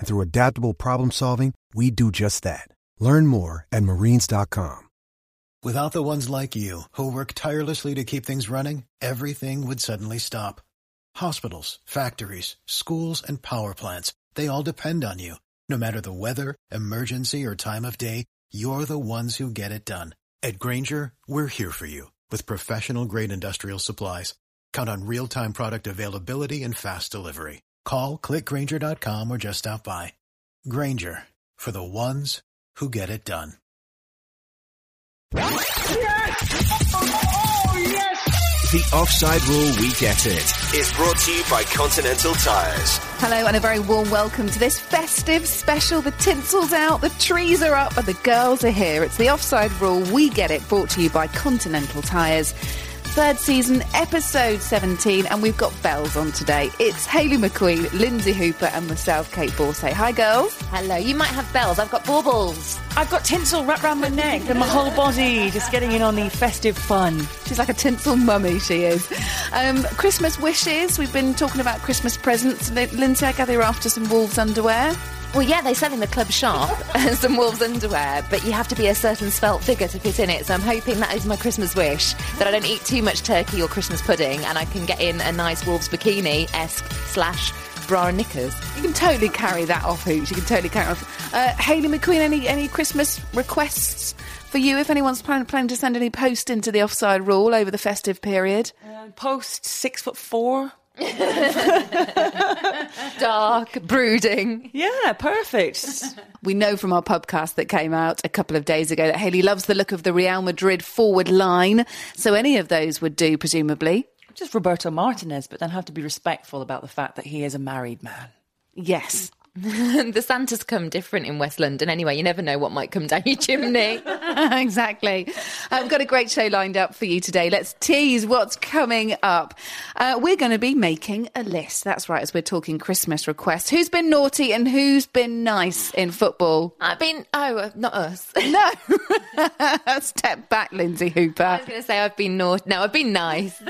And through adaptable problem solving, we do just that. Learn more at marines.com. Without the ones like you, who work tirelessly to keep things running, everything would suddenly stop. Hospitals, factories, schools, and power plants, they all depend on you. No matter the weather, emergency, or time of day, you're the ones who get it done. At Grainger, we're here for you with professional grade industrial supplies. Count on real time product availability and fast delivery. Call clickgrainger.com or just stop by. Grainger for the ones who get it done. The Offside Rule We Get It is brought to you by Continental Tires. Hello and a very warm welcome to this festive special. The tinsel's out, the trees are up, and the girls are here. It's the Offside Rule We Get It, brought to you by Continental Tires. Third season, episode 17, and we've got bells on today. It's Hayley McQueen, Lynsey Hooper, and myself, Kait Borsay. Hi, girls. Hello, you might have bells. I've got baubles. I've got tinsel wrapped around my neck and my whole body, just getting in on the festive fun. She's like a tinsel mummy, she is. Um, Christmas wishes. We've been talking about Christmas presents. Lynsey, I gather you're after some wolves underwear. Well, yeah, they sell in the club shop some wolves underwear, but you have to be a certain svelte figure to fit in it. So I'm hoping that is my Christmas wish that I don't eat too much turkey or Christmas pudding, and I can get in a nice wolves bikini esque slash bra and knickers. You can totally carry that off, Hooch. You can totally carry it off. Uh, Hayley McQueen, any any Christmas requests for you? If anyone's planning, planning to send any post into the offside rule over the festive period, uh, post six foot four. Dark, brooding. Yeah, perfect. We know from our podcast that came out a couple of days ago that Hayley loves the look of the Real Madrid forward line. So any of those would do, presumably. Just Roberto Martinez, but then have to be respectful about the fact that he is a married man. Yes. the Santas come different in West London anyway. You never know what might come down your chimney. exactly. We've got a great show lined up for you today. Let's tease what's coming up. Uh, we're going to be making a list. That's right, as we're talking Christmas requests. Who's been naughty and who's been nice in football? I've been, oh, uh, not us. No. Step back, Lynsey Hooper. I was going to say I've been naughty. No, I've been nice.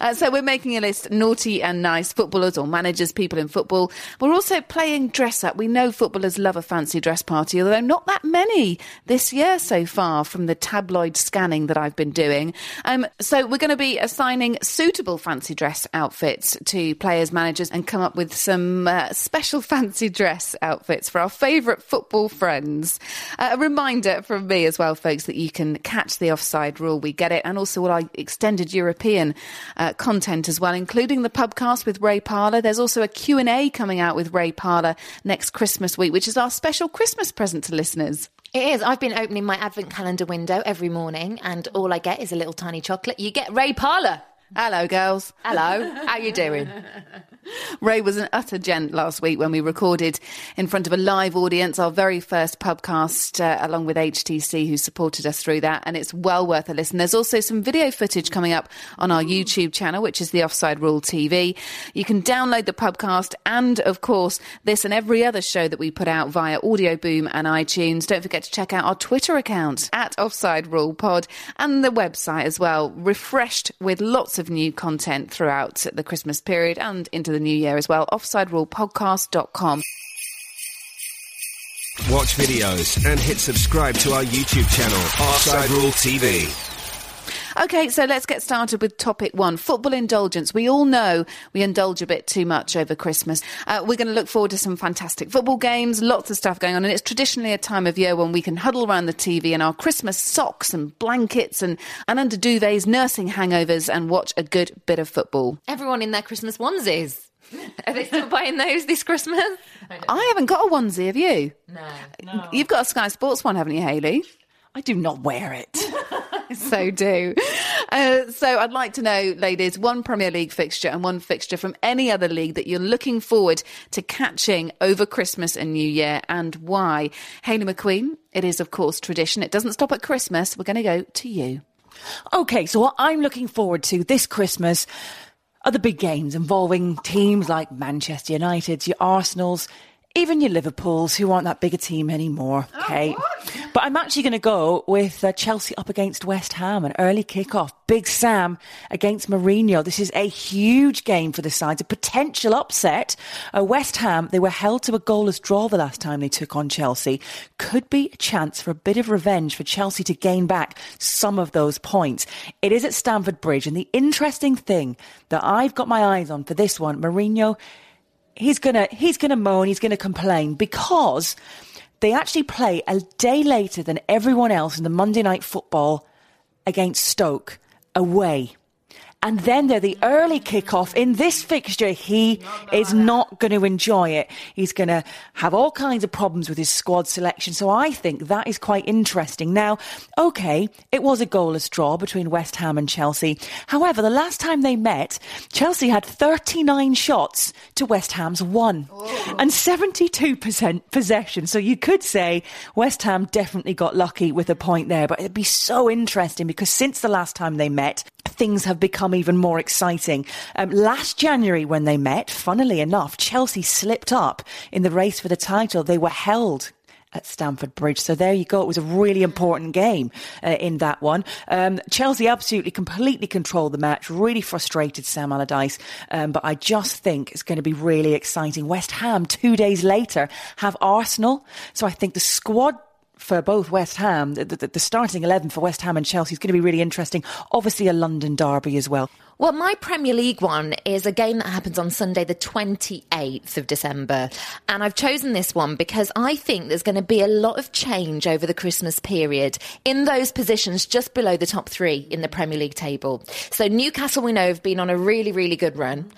Uh, so we're making a list naughty and nice footballers or managers, people in football. We're also playing dress up. We know footballers love a fancy dress party, although not that many this year so far from the tabloid scanning that I've been doing. Um, so we're going to be assigning suitable fancy dress outfits to players, managers, and come up with some uh, special fancy dress outfits for our favourite football friends. Uh, a reminder from me as well, folks, that you can catch the offside rule. We get it, and also all our extended European uh, content as well, including the pubcast with Ray Parlour. There's also a Q and A coming out with Ray Parlour next Christmas week, which is our special Christmas present to listeners. It is. I've been opening my advent calendar window every morning, and all I get is a little tiny chocolate. You get Ray Parlour. Hello, girls. Hello. How you doing? Ray was an utter gent last week when we recorded in front of a live audience, our very first pubcast, uh, along with HTC, who supported us through that. And it's well worth a listen. There's also some video footage coming up on our YouTube channel, which is the Offside Rule TV. You can download the pubcast and, of course, this and every other show that we put out via Audio Boom and iTunes. Don't forget to check out our Twitter account at Offside Rule Pod and the website as well, refreshed with lots of new content throughout the Christmas period and into the new year as well. OffsideRulePodcast.com. Watch videos and hit subscribe to our YouTube channel, Offside Rule TV. Okay, so let's get started with topic one football indulgence. We all know we indulge a bit too much over Christmas. Uh, we're going to look forward to some fantastic football games, lots of stuff going on, and it's traditionally a time of year when we can huddle around the TV in our Christmas socks and blankets and, and under duvets, nursing hangovers, and watch a good bit of football. Everyone in their Christmas onesies. Are they still buying those this Christmas? I, I, haven't got a onesie, have you? No. no. You've got a Sky Sports one, haven't you, Hayley? I do not wear it. So do. Uh, so I'd like to know, ladies, one Premier League fixture and one fixture from any other league that you're looking forward to catching over Christmas and New Year and why. Hayley McQueen, it is, of course, tradition. It doesn't stop at Christmas. We're going to go to you. Okay, so what I'm looking forward to this Christmas are the big games involving teams like Manchester United, your Arsenals, even your Liverpools, who aren't that big a team anymore. Okay. but I'm actually going to go with uh, Chelsea up against West Ham, an early kick-off. Big Sam against Mourinho. This is a huge game for the sides, a potential upset. Uh, West Ham, they were held to a goalless draw the last time they took on Chelsea. Could be a chance for a bit of revenge for Chelsea to gain back some of those points. It is at Stamford Bridge, and the interesting thing that I've got my eyes on for this one, Mourinho he's gonna he's gonna moan, he's gonna complain because they actually play a day later than everyone else in the Monday night football against Stoke away. And then they're the early kickoff in this fixture. He is not going to enjoy it. He's going to have all kinds of problems with his squad selection. So I think that is quite interesting. Now, okay, it was a goalless draw between West Ham and Chelsea. However, the last time they met, Chelsea had 39 shots to West Ham's one oh. and 72% possession. So you could say West Ham definitely got lucky with a point there, but it'd be so interesting because since the last time they met, things have become even more exciting. Um, last January, when they met, funnily enough, Chelsea slipped up in the race for the title. They were held at Stamford Bridge. So there you go. It was a really important game uh, in that one. Um, Chelsea absolutely completely controlled the match, really frustrated Sam Allardyce. Um, but I just think it's going to be really exciting. West Ham, two days later, have Arsenal. So I think the squad for both West Ham, the, the, the, starting 11 for West Ham and Chelsea is going to be really interesting. Obviously, a London derby as well. Well, my Premier League one is a game that happens on Sunday, the 28th of December. And I've chosen this one because I think there's going to be a lot of change over the Christmas period in those positions just below the top three in the Premier League table. So Newcastle, we know, have been on a really, really good run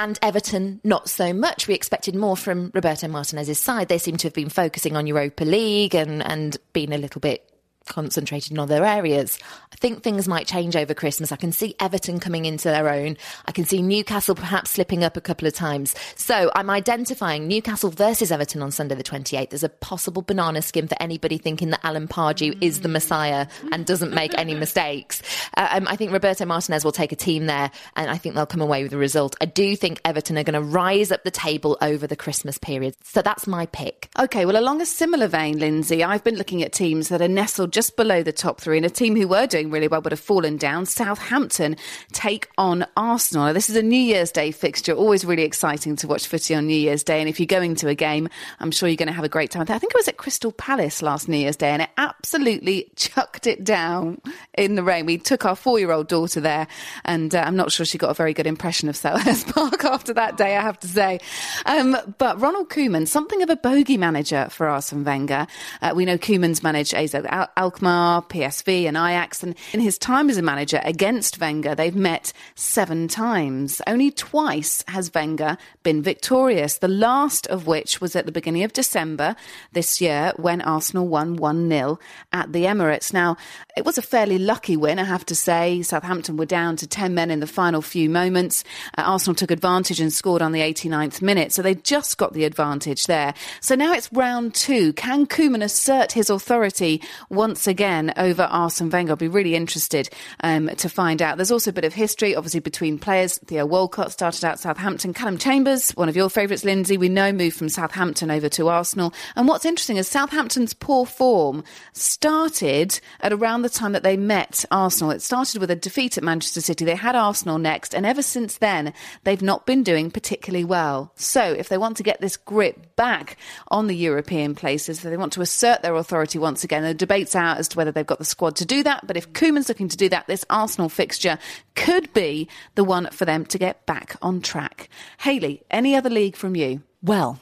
and Everton not so much. We expected more from Roberto Martinez's side. They seem to have been focusing on Europa League and and been a little bit concentrated in other areas. I think things might change over Christmas. I can see Everton coming into their own. I can see Newcastle perhaps slipping up a couple of times. So I'm identifying Newcastle versus Everton on Sunday the 28th as a possible banana skin for anybody thinking that Alan Pardew is the Messiah and doesn't make any mistakes. Uh, um, I think Roberto Martinez will take a team there and I think they'll come away with a result. I do think Everton are going to rise up the table over the Christmas period. So that's my pick. Okay, well, along a similar vein, Lynsey, I've been looking at teams that are nestled just below the top three, and a team who were doing really well but have fallen down. Southampton take on Arsenal. Now, this is a New Year's Day fixture. Always really exciting to watch footy on New Year's Day. And if you're going to a game, I'm sure you're going to have a great time. I think it was at Crystal Palace last New Year's Day, and it absolutely chucked it down in the rain. We took our four year old daughter there, and uh, I'm not sure she got a very good impression of Selhurst Park after that day, I have to say. Um, but Ronald Koeman, something of a bogey manager for Arsene Wenger. Uh, we know Koeman's managed AZ Al- Alkmaar. PSV, and Ajax. And in his time as a manager against Wenger, they've met seven times. Only twice has Wenger been victorious, the last of which was at the beginning of December this year when Arsenal won 1 0 at the Emirates. Now, it was a fairly lucky win, I have to say. Southampton were down to 10 men in the final few moments. Uh, Arsenal took advantage and scored on the 89th minute, so they just got the advantage there. So now it's round two. Can Koeman assert his authority once again over Arsene Wenger? I'll be really interested um, to find out. There's also a bit of history, obviously, between players. Theo Walcott started out Southampton. Calum Chambers, one of your favourites, Lynsey, we know moved from Southampton over to Arsenal. And what's interesting is Southampton's poor form started at around the time that they met Arsenal. It started with a defeat at Manchester City. They had Arsenal next, and ever since then, they've not been doing particularly well. So, if they want to get this grip back on the European places, if they want to assert their authority once again, the debate's out as to whether they've got the squad to do that. But if Koeman's looking to do that, this Arsenal fixture could be the one for them to get back on track. Hayley, any other league from you? Well,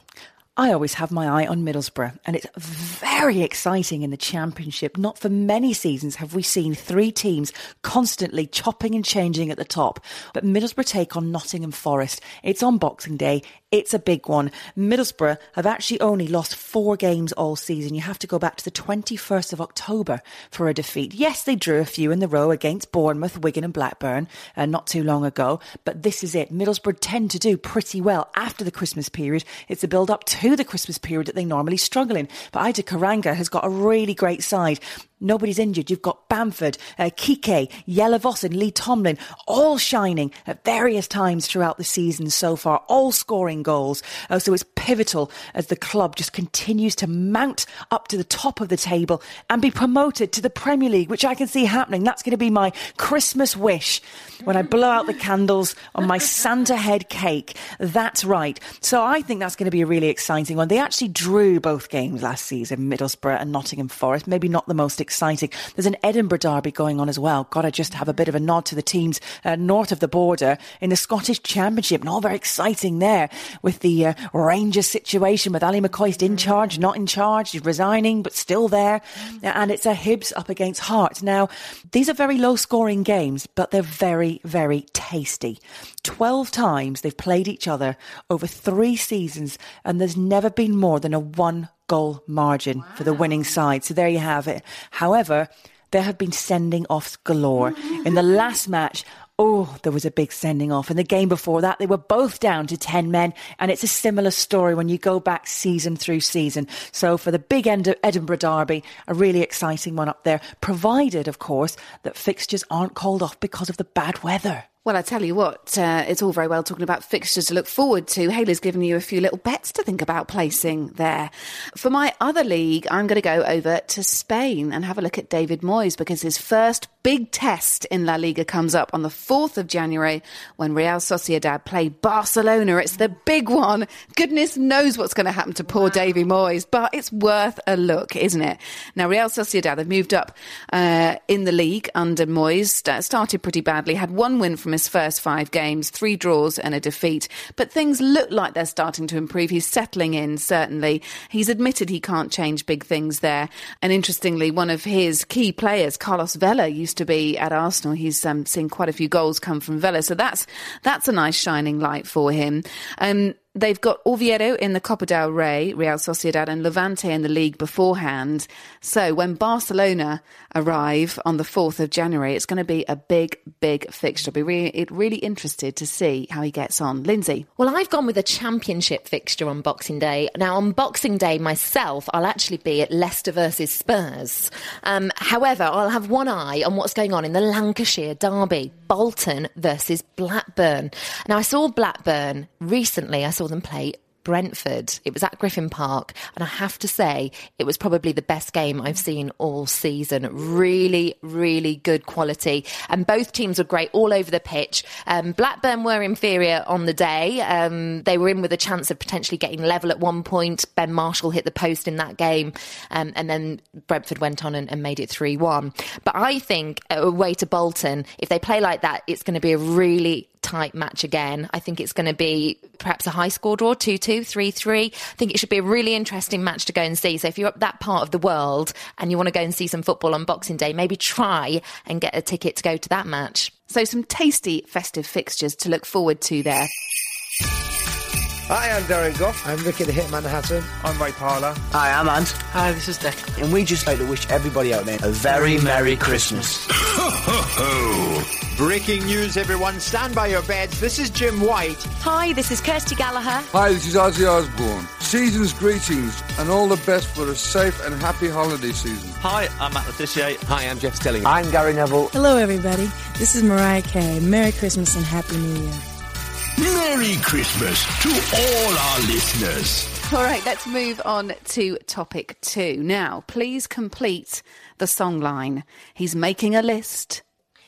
I always have my eye on Middlesbrough, and it's very exciting in the Championship. Not for many seasons have we seen three teams constantly chopping and changing at the top. But Middlesbrough take on Nottingham Forest. It's on Boxing Day. It's a big one. Middlesbrough have actually only lost four games all season. You have to go back to the 21st of October for a defeat. Yes, they drew a few in the row against Bournemouth, Wigan, and Blackburn uh, not too long ago, but this is it. Middlesbrough tend to do pretty well after the Christmas period. It's a build up to the Christmas period that they normally struggle in. But Aitor Karanka has got a really great side. Nobody's injured. You've got Bamford, uh, Kike, Jelle and Lee Tomlin, all shining at various times throughout the season so far, all scoring goals. Uh, so it's pivotal as the club just continues to mount up to the top of the table and be promoted to the Premier League, which I can see happening. That's going to be my Christmas wish when I blow out the candles on my Santa head cake. That's right. So I think that's going to be a really exciting one. They actually drew both games last season, Middlesbrough and Nottingham Forest. Maybe not the most exciting. There's an Edinburgh derby going on as well. Got to just have a bit of a nod to the teams uh, north of the border in the Scottish Championship, and all very exciting there with the uh, Rangers situation with Ally McCoist in charge, not in charge, he's resigning but still there, and it's a Hibs up against Hearts. Now, these are very low scoring games, but they're very, very tasty. 12 times they've played each other over three seasons, and there's never been more than a one goal margin wow. for the winning side. So there you have it. However, there have been sending offs galore. In the last match, Oh, there was a big sending off. In the game before that, they were both down to 10 men. And it's a similar story when you go back season through season. So for the big end of Edinburgh Derby, a really exciting one up there, provided, of course, that fixtures aren't called off because of the bad weather. Well, I tell you what, uh, it's all very well talking about fixtures to look forward to. Hayley's given you a few little bets to think about placing there. For my other league, I'm going to go over to Spain and have a look at David Moyes because his first big test in La Liga comes up on the 4th of January when Real Sociedad play Barcelona. It's the big one. Goodness knows what's going to happen to poor wow. Davy Moyes, but it's worth a look, isn't it? Now, Real Sociedad have moved up uh, in the league under Moyes, started pretty badly, had one win from his first five games, three draws and a defeat. But things look like they're starting to improve. He's settling in, certainly. He's admitted he can't change big things there. And interestingly, one of his key players, Carlos Vela, used to be at Arsenal. He's um, seen quite a few goals come from Vela. So that's, that's a nice shining light for him. Um, They've got Oviedo in the Copa del Rey, Real Sociedad, and Levante in the league beforehand. So when Barcelona arrive on the 4th of January, it's going to be a big, big fixture. I'll be really, really interested to see how he gets on. Lynsey? Well, I've gone with a championship fixture on Boxing Day. Now, on Boxing Day myself, I'll actually be at Leicester versus Spurs. Um, however, I'll have one eye on what's going on in the Lancashire Derby, Bolton versus Blackburn. Now, I saw Blackburn recently. I saw them play Brentford. It was at Griffin Park, and I have to say, it was probably the best game I've seen all season. Really, really good quality. And both teams were great all over the pitch. Um, Blackburn were inferior on the day. Um, they were in with a chance of potentially getting level at one point. Ben Marshall hit the post in that game, um, and then Brentford went on and, and made it 3 1. But I think away to Bolton, if they play like that, it's going to be a really tight match again. I think it's going to be perhaps a high score draw 2 2, 3 3. I think it should be a really interesting match to go and see. So if you're up that part of the world and you want to go and see some football on Boxing Day, maybe try and get a ticket to go to that match. So some tasty festive fixtures to look forward to there. Hi, I'm Darren Gough. I'm Ricky the Hitman Hatton. I'm Ray Parlour. Hi, I'm Ant. Hi, this is Dick. And we just like to wish everybody out there a very Merry Christmas. Breaking news, everyone. Stand by your beds. This is Jim White. Hi, this is Kirsty Gallacher. Hi, this is Ozzy Osbourne. Season's greetings and all the best for a safe and happy holiday season. Hi, I'm Matt Le Tissier. Hi, I'm Jeff Stelling. I'm Gary Neville. Hello, everybody. This is Mariah Carey. Merry Christmas and Happy New Year. Merry Christmas to all our listeners. All right, let's move on to topic two. Now, please complete the song line. He's making a list.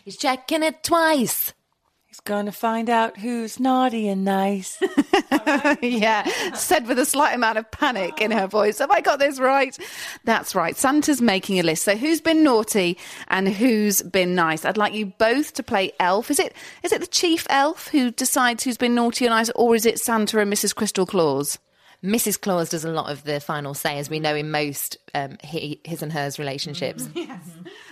He's checking it twice. He's going to find out who's naughty and nice. yeah, said with a slight amount of panic in her voice. Have I got this right? That's right. Santa's making a list. So who's been naughty and who's been nice? I'd like you both to play elf. Is it is it the chief elf who decides who's been naughty and nice, or is it Santa and Mrs. Crystal Claus? Mrs. Claus does a lot of the final say, as we know in most um, he, his and hers relationships. Yes.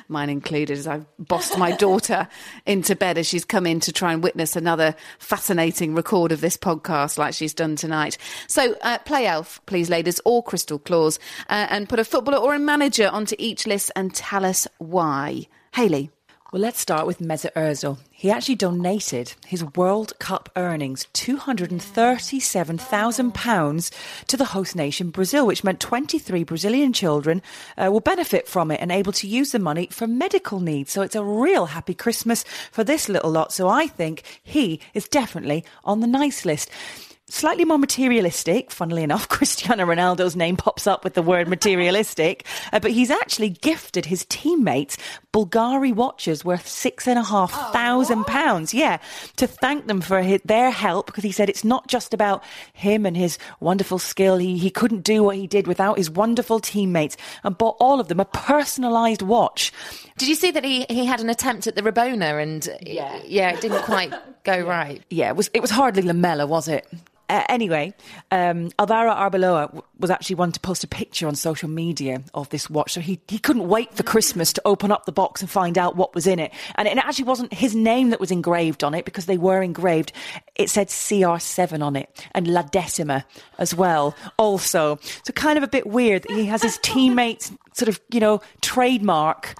Mine included, as I've bossed my daughter into bed as she's come in to try and witness another fascinating record of this podcast like she's done tonight. So, uh, play Elf, please, ladies, or Crystal Claus, uh, and put a footballer or a manager onto each list and tell us why. Hayley. Well, let's start with Mesut Ozil. He actually donated his World Cup earnings, £237,000, to the host nation Brazil, which meant 23 Brazilian children uh, will benefit from it and able to use the money for medical needs. So it's a real happy Christmas for this little lot. So I think he is definitely on the nice list slightly more materialistic. Funnily enough, Cristiano Ronaldo's name pops up with the word materialistic, uh, but he's actually gifted his teammates Bulgari watches worth six and a half oh, thousand pounds. Yeah, to thank them for his, their help because he said it's not just about him and his wonderful skill. He he couldn't do what he did without his wonderful teammates, and bought all of them a personalised watch. Did you see that he, he had an attempt at the Rabona and yeah, yeah it didn't quite go yeah. right. Yeah, it was it was hardly Lamela, was it? Uh, anyway, um, Alvaro Arbeloa was actually one to post a picture on social media of this watch. So he, he couldn't wait for Christmas to open up the box and find out what was in it. And it actually wasn't his name that was engraved on it because they were engraved. It said CR7 on it and La Decima as well, also. So kind of a bit weird that he has his teammates sort of, you know, trademark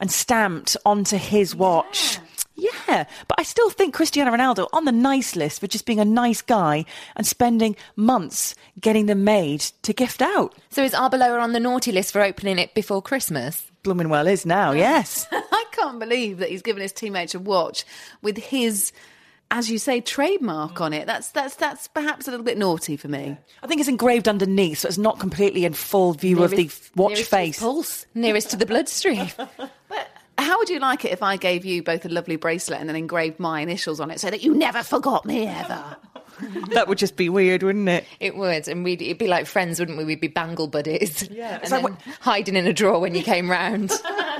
and stamped onto his watch. Yeah. Yeah, but I still think Cristiano Ronaldo on the nice list for just being a nice guy and spending months getting them made to gift out. So is Arbeloa on the naughty list for opening it before Christmas? Blooming well is now, yes. I can't believe that he's given his teammates a watch with his as you say, trademark on it. That's that's that's perhaps a little bit naughty for me. I think it's engraved underneath, so it's not completely in full view nearest, of the watch face. pulse, nearest to the bloodstream. but how would you like it if I gave you both a lovely bracelet and then engraved my initials on it so that you never forgot me ever? that would just be weird, wouldn't it? It would, and we'd it'd be like friends, wouldn't we? We'd be bangle buddies. Yeah, it's like when, hiding in a drawer when you came round.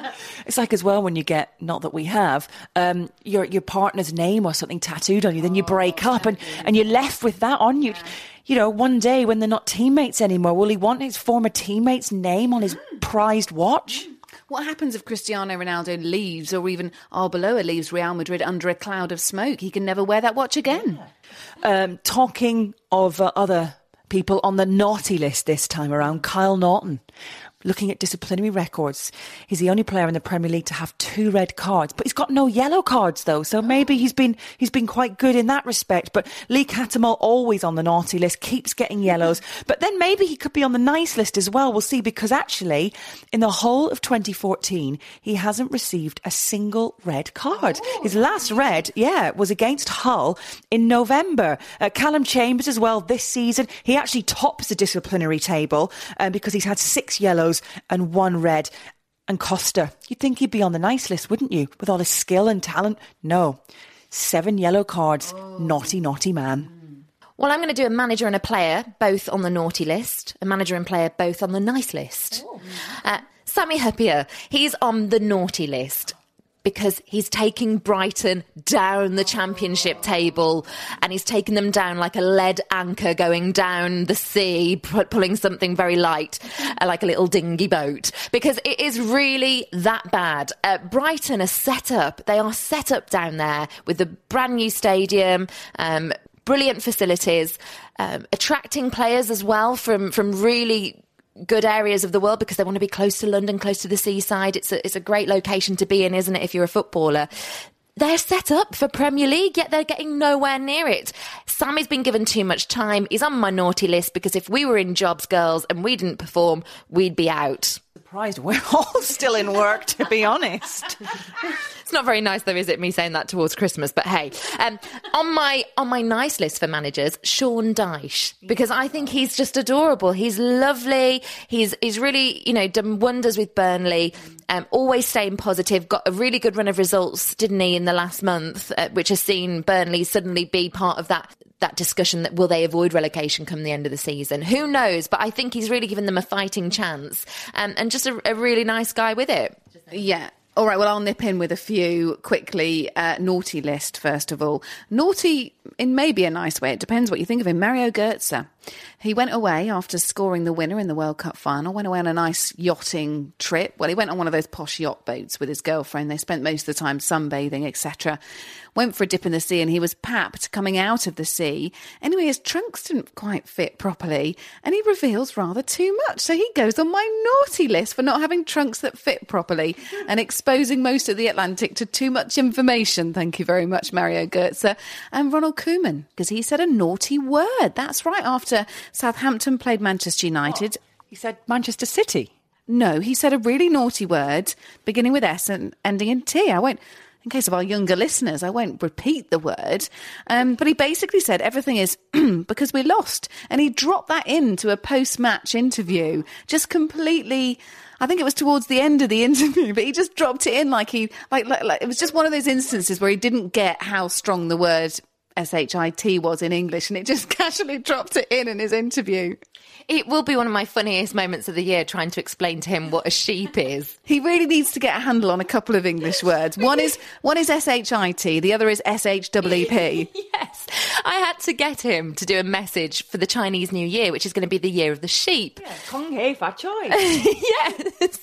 it's like as well when you get not that we have um, your your partner's name or something tattooed on you, then you break up and and you're left with that on you. You know, one day when they're not teammates anymore, will he want his former teammate's name on his prized watch? What happens if Cristiano Ronaldo leaves or even Arbeloa leaves Real Madrid under a cloud of smoke? He can never wear that watch again. Um, talking of uh, other people on the naughty list this time around, Kyle Naughton looking at disciplinary records, he's the only player in the Premier League to have two red cards, but he's got no yellow cards though. So maybe he's been he's been quite good in that respect. But Lee Cattermole always on the naughty list, keeps getting yellows. But then maybe he could be on the nice list as well. We'll see because actually in the whole of 2014 he hasn't received a single red card. His last red, yeah, was against Hull in November. Uh, Calum Chambers as well this season. He actually tops the disciplinary table um, because he's had six yellows yellows and one red. And Costa, you'd think he'd be on the nice list, wouldn't you? With all his skill and talent. No. Seven yellow cards. Oh. Naughty, naughty man. Well, I'm going to do a manager and a player, both on the naughty list, a manager and player, both on the nice list. Oh. Uh, Sami Hyypiä, he's on the naughty list because he's taking Brighton down the championship table and he's taking them down like a lead anchor going down the sea, pulling something very light, uh, like a little dinghy boat, because it is really that bad. Uh, Brighton are set up, they are set up down there with the brand new stadium, um, brilliant facilities, um, attracting players as well from, from really good areas of the world because they want to be close to London, close to the seaside. It's a, it's a great location to be in, isn't it, if you're a footballer? They're set up for Premier League, yet they're getting nowhere near it. Sami's been given too much time. He's on my naughty list because if we were in jobs, girls, and we didn't perform, we'd be out surprised we're all still in work, to be honest. it's not very nice, though, is it? Me saying that towards Christmas, but hey, um, on my on my nice list for managers, Sean Dyche, because I think he's just adorable. He's lovely. He's he's really you know done wonders with Burnley. Um, always staying positive. Got a really good run of results, didn't he, in the last month, uh, which has seen Burnley suddenly be part of that that discussion that will they avoid relegation come the end of the season? Who knows? But I think he's really given them a fighting chance, um, and just a, a really nice guy with it. Yeah. All right, well, I'll nip in with a few quickly. Uh, naughty list, first of all. Naughty in maybe a nice way. It depends what you think of him. Mario Götze. He went away after scoring the winner in the World Cup final, went away on a nice yachting trip. Well, he went on one of those posh yacht boats with his girlfriend. They spent most of the time sunbathing, etc. Went for a dip in the sea and he was papped coming out of the sea. Anyway, his trunks didn't quite fit properly and he reveals rather too much. So he goes on my naughty list for not having trunks that fit properly and exposing most of the Atlantic to too much information. Thank you very much, Mario Götze. And Ronald Koeman, because he said a naughty word. That's right, after Southampton played Manchester United. He said Manchester City. No, he said a really naughty word beginning with S and ending in T. I won't in case of our younger listeners, I won't repeat the word. Um, but he basically said everything is because we lost. And he dropped that into a post match interview, just completely. I think it was towards the end of the interview, but he just dropped it in like he, like, like, like it was just one of those instances where he didn't get how strong the word SHIT was in English and it just casually dropped it in in his interview. It will be one of my funniest moments of the year trying to explain to him what a sheep is. He really needs to get a handle on a couple of English words. One is one is SHIT, the other is SHWP. yes. I had to get him to do a message for the Chinese New Year, which is going to be the year of the sheep. Yeah, Kong Hei Fa Choi. yes.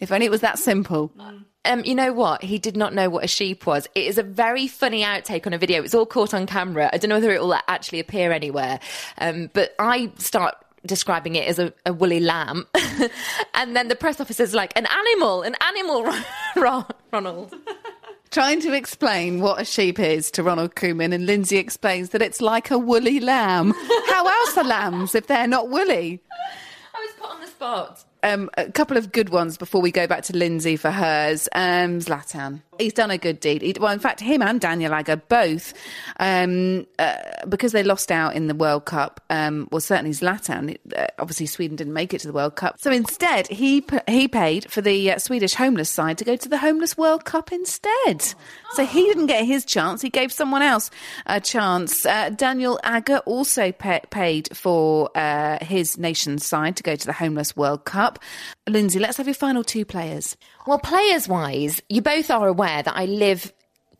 If only it was that simple. Mm. Um, you know what? He did not know what a sheep was. It is a very funny outtake on a video. It's all caught on camera. I don't know whether it will actually appear anywhere. Um, but I start describing it as a, a woolly lamb. and then the press officer's like, an animal, an animal, Ronald. Trying to explain what a sheep is to Ronald Koeman, and Lynsey explains that it's like a woolly lamb. How else are lambs if they're not woolly? I was put on the spot. Um, a couple of good ones before we go back to Lindsay for hers. Um, Zlatan. He's done a good deed. He, well, in fact, him and Daniel Agger both, um, uh, because they lost out in the World Cup. Um, well, certainly Zlatan. Uh, obviously, Sweden didn't make it to the World Cup, so instead he he paid for the uh, Swedish homeless side to go to the homeless World Cup instead. So he didn't get his chance. He gave someone else a chance. Uh, Daniel Agger also paid for uh, his nation's side to go to the homeless World Cup. Lynsey, let's have your final two players. Well, players wise, you both are aware that I live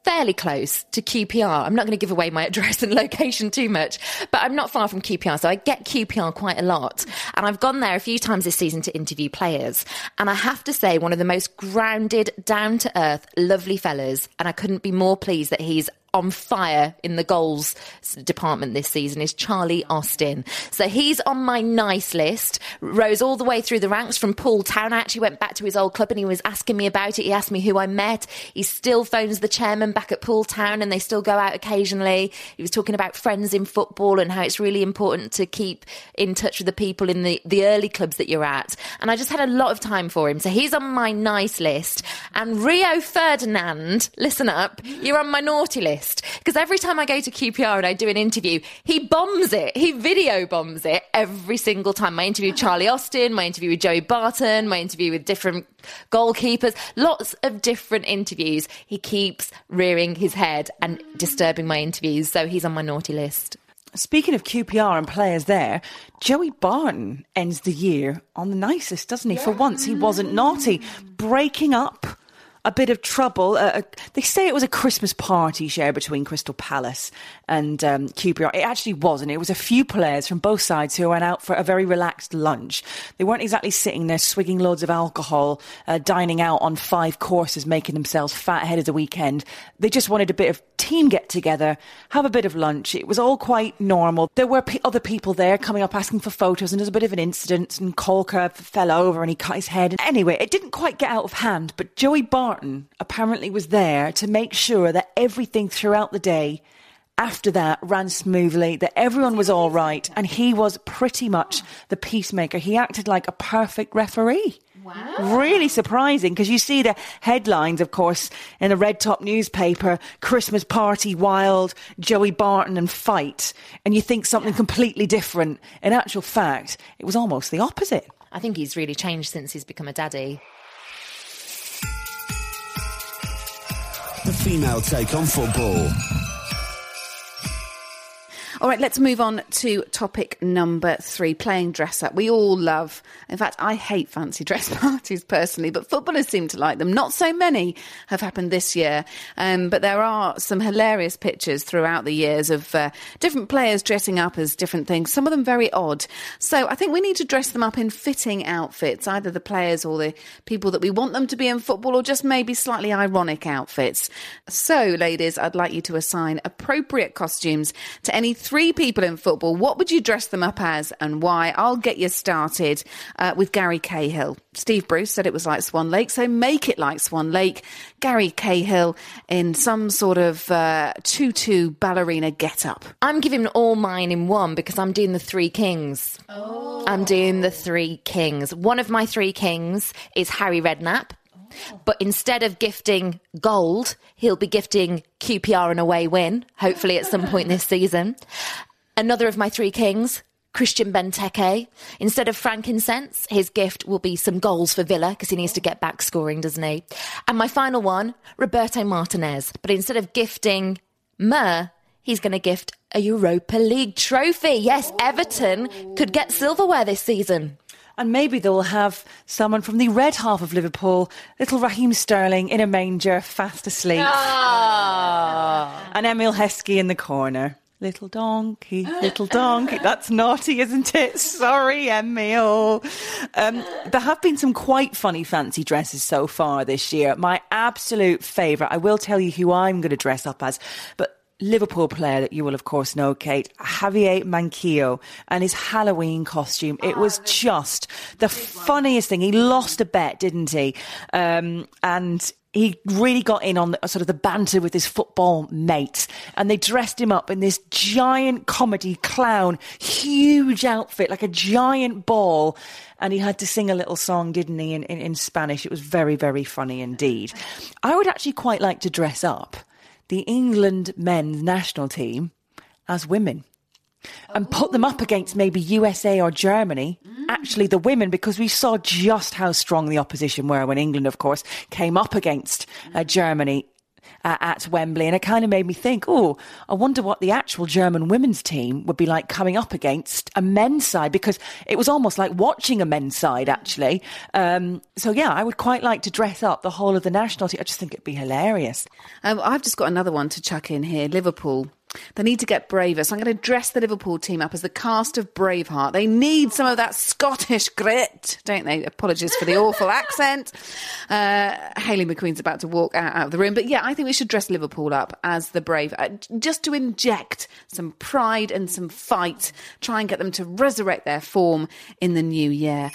fairly close to QPR. I'm not going to give away my address and location too much, but I'm not far from QPR, so I get QPR quite a lot. And I've gone there a few times this season to interview players. And I have to say, one of the most grounded, down to earth, lovely fellas. And I couldn't be more pleased that he's on fire in the goals department this season is Charlie Austin. So he's on my nice list, rose all the way through the ranks from Poole Town. I actually went back to his old club and he was asking me about it. He asked me who I met. He still phones the chairman back at Poole Town and they still go out occasionally. He was talking about friends in football and how it's really important to keep in touch with the people in the, the early clubs that you're at. And I just had a lot of time for him. So he's on my nice list. And Rio Ferdinand, listen up, you're on my naughty list because every time I go to QPR and I do an interview, he bombs it. He video bombs it every single time. My interview with Charlie Austin, my interview with Joey Barton, my interview with different goalkeepers, lots of different interviews. He keeps rearing his head and disturbing my interviews. So he's on my naughty list. Speaking of QPR and players there, Joey Barton ends the year on the nicest, doesn't he? For once, he wasn't naughty, breaking up a bit of trouble. Uh, they say it was a Christmas party share between Crystal Palace and um, QPR. It actually wasn't. It was a few players from both sides who went out for a very relaxed lunch. They weren't exactly sitting there swigging loads of alcohol, uh, dining out on five courses, making themselves fat ahead of the weekend. They just wanted a bit of team get together, have a bit of lunch. It was all quite normal. There were p- other people there coming up asking for photos, and there was a bit of an incident, and Caulker fell over and he cut his head. Anyway, it didn't quite get out of hand, but Joey Barton apparently was there to make sure that everything throughout the day after that ran smoothly, that everyone was all right, and he was pretty much the peacemaker. He acted like a perfect referee. Wow. Really surprising because you see the headlines, of course, in the red top newspaper Christmas party wild, Joey Barton and fight, and you think something yeah. completely different. In actual fact, it was almost the opposite. I think he's really changed since he's become a daddy. Female take on football. All right, let's move on to topic number three playing dress up. We all love, in fact, I hate fancy dress parties personally, but footballers seem to like them. Not so many have happened this year, um, but there are some hilarious pictures throughout the years of uh, different players dressing up as different things, some of them very odd. So I think we need to dress them up in fitting outfits, either the players or the people that we want them to be in football, or just maybe slightly ironic outfits. So, ladies, I'd like you to assign appropriate costumes to any three people in football. What would you dress them up as and why? I'll get you started uh, with Gary Cahill. Steve Bruce said it was like Swan Lake, so make it like Swan Lake. Gary Cahill in some sort of uh, tutu ballerina get up. I'm giving all mine in one because I'm doing the three kings. Oh. I'm doing the three kings. One of my three kings is Harry Redknapp. But instead of gifting gold, he'll be gifting QPR an away win, hopefully at some point this season. Another of my three kings, Christian Benteke. Instead of frankincense, his gift will be some goals for Villa because he needs to get back scoring, doesn't he? And my final one, Roberto Martinez. But instead of gifting myrrh, he's going to gift a Europa League trophy. Yes, Everton could get silverware this season. And maybe they'll have someone from the red half of Liverpool, little Raheem Sterling in a manger, fast asleep. Ah. And Emile Heskey in the corner. Little donkey, little donkey. That's naughty, isn't it? Sorry, Emile. Um, there have been some quite funny fancy dresses so far this year. My absolute favourite, I will tell you who I'm going to dress up as, but Liverpool player that you will, of course, know, Kait, Javier Manquillo, and his Halloween costume. It was just the funniest thing. He lost a bet, didn't he? Um, and he really got in on the, sort of the banter with his football mates and they dressed him up in this giant comedy clown huge outfit like a giant ball and he had to sing a little song didn't he in, in, in spanish it was very very funny indeed i would actually quite like to dress up the England men's national team as women and put them up against maybe USA or Germany, actually the women, because we saw just how strong the opposition were when England, of course, came up against uh, Germany uh, at Wembley. And it kind of made me think, oh, I wonder what the actual German women's team would be like coming up against a men's side, because it was almost like watching a men's side, actually. Um, so, yeah, I would quite like to dress up the whole of the national team. I just think it'd be hilarious. Um, I've just got another one to chuck in here Liverpool. They need to get braver. So I'm going to dress the Liverpool team up as the cast of Braveheart. They need some of that Scottish grit, don't they? Apologies for the awful accent. Uh, Hayley McQueen's about to walk out, out, of the room. But yeah, I think we should dress Liverpool up as the brave, uh, just to inject some pride and some fight, try and get them to resurrect their form in the new year.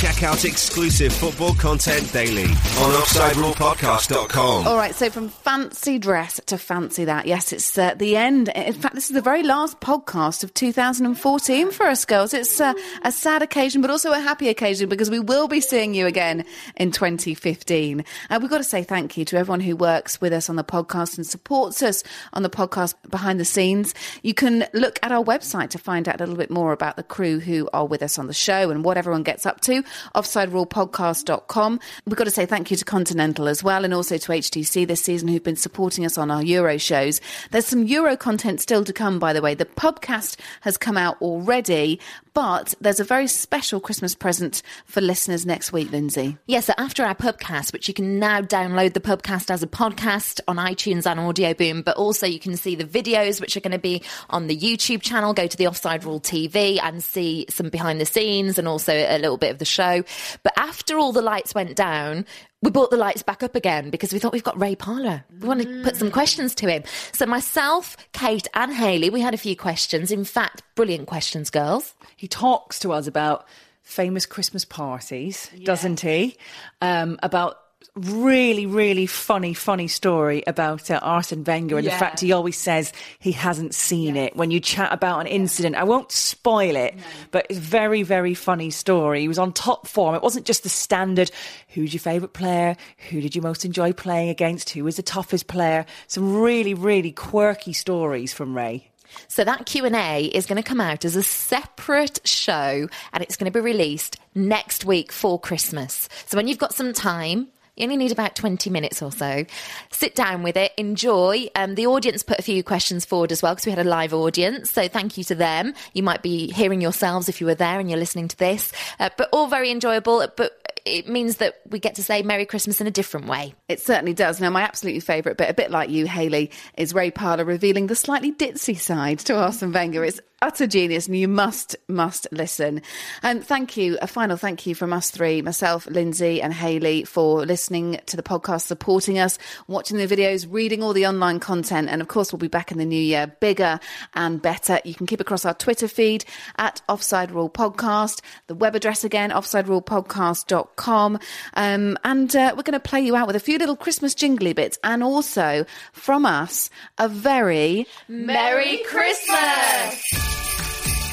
Check out exclusive football content daily on OffsideRulePodcast.com. All right, so from fancy dress to fancy that. Yes, it's uh, the end. In fact, this is the very last podcast of 2014 for us girls. It's uh, a sad occasion, but also a happy occasion because we will be seeing you again in 2015. Uh, we've got to say thank you to everyone who works with us on the podcast and supports us on the podcast behind the scenes. You can look at our website to find out a little bit more about the crew who are with us on the show and what everyone gets up to offsiderulepodcast.com. We've got to say thank you to Continental as well and also to HTC this season who've been supporting us on our Euro shows. There's some Euro content still to come, by the way. The podcast has come out already, but there's a very special Christmas present for listeners next week, Lynsey. Yes, yeah, so after our pubcast, which you can now download the pubcast as a podcast on iTunes and Audio Boom, but also you can see the videos which are going to be on the YouTube channel. Go to the Offside Rule TV and see some behind the scenes and also a little bit of the show. But after all the lights went down, we brought the lights back up again because we thought we've got Ray Parlour. We want to put some questions to him. So myself, Kait, and Hayley, we had a few questions. In fact, brilliant questions, girls. He talks to us about famous Christmas parties, yeah. doesn't he? Um, about really, really funny, funny story about uh, Arsene Wenger and yeah. the fact he always says he hasn't seen yeah. it. When you chat about an incident, I won't spoil it, no. but it's a very, very funny story. He was on top form. It wasn't just the standard, who's your favourite player? Who did you most enjoy playing against? Who was the toughest player? Some really, really quirky stories from Ray. So that Q&A is going to come out as a separate show and it's going to be released next week for Christmas. So when you've got some time, You only need about 20 minutes or so. Sit down with it, enjoy. Um, the audience put a few questions forward as well because we had a live audience. So thank you to them. You might be hearing yourselves if you were there and you're listening to this, uh, but all very enjoyable. But it means that we get to say Merry Christmas in a different way. It certainly does. Now, my absolutely favourite bit, a bit like you, Hayley, is Ray Parlour revealing the slightly ditzy side to Arsene Wenger. It's utter genius and you must must listen. And thank you a final thank you from us three myself lynsey and hayley for listening to the podcast supporting us watching the videos reading all the online content and of course we'll be back in the new year bigger and better. You can keep across our twitter feed at offside rule podcast the web address again offsiderulepodcast.com um, and uh, we're going to play you out with a few little christmas jingly bits and also from us a very merry christmas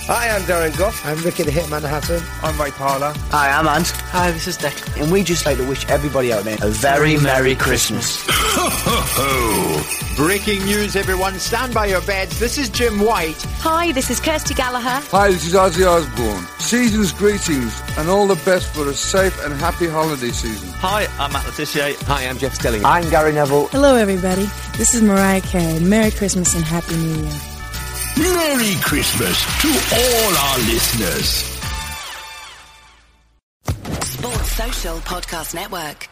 Hi, I'm Darren Gough. I'm Ricky the Hitman Hatton. I'm Ray Parlour. Hi, I'm Ant. Hi, this is Dick. And we just like to wish everybody out there a very Merry Christmas. Ho ho ho! Breaking news, everyone. Stand by your beds. This is Jim White. Hi, this is Kirsty Gallacher. Hi, this is Ozzy Osbourne. Season's greetings and all the best for a safe and happy holiday season. Hi, I'm Matt Le Tissier. Hi, I'm Jeff Stelling. I'm Gary Neville. Hello, everybody. This is Mariah Carey. Merry Christmas and Happy New Year. Merry Christmas to all our listeners. Sports Social Podcast Network.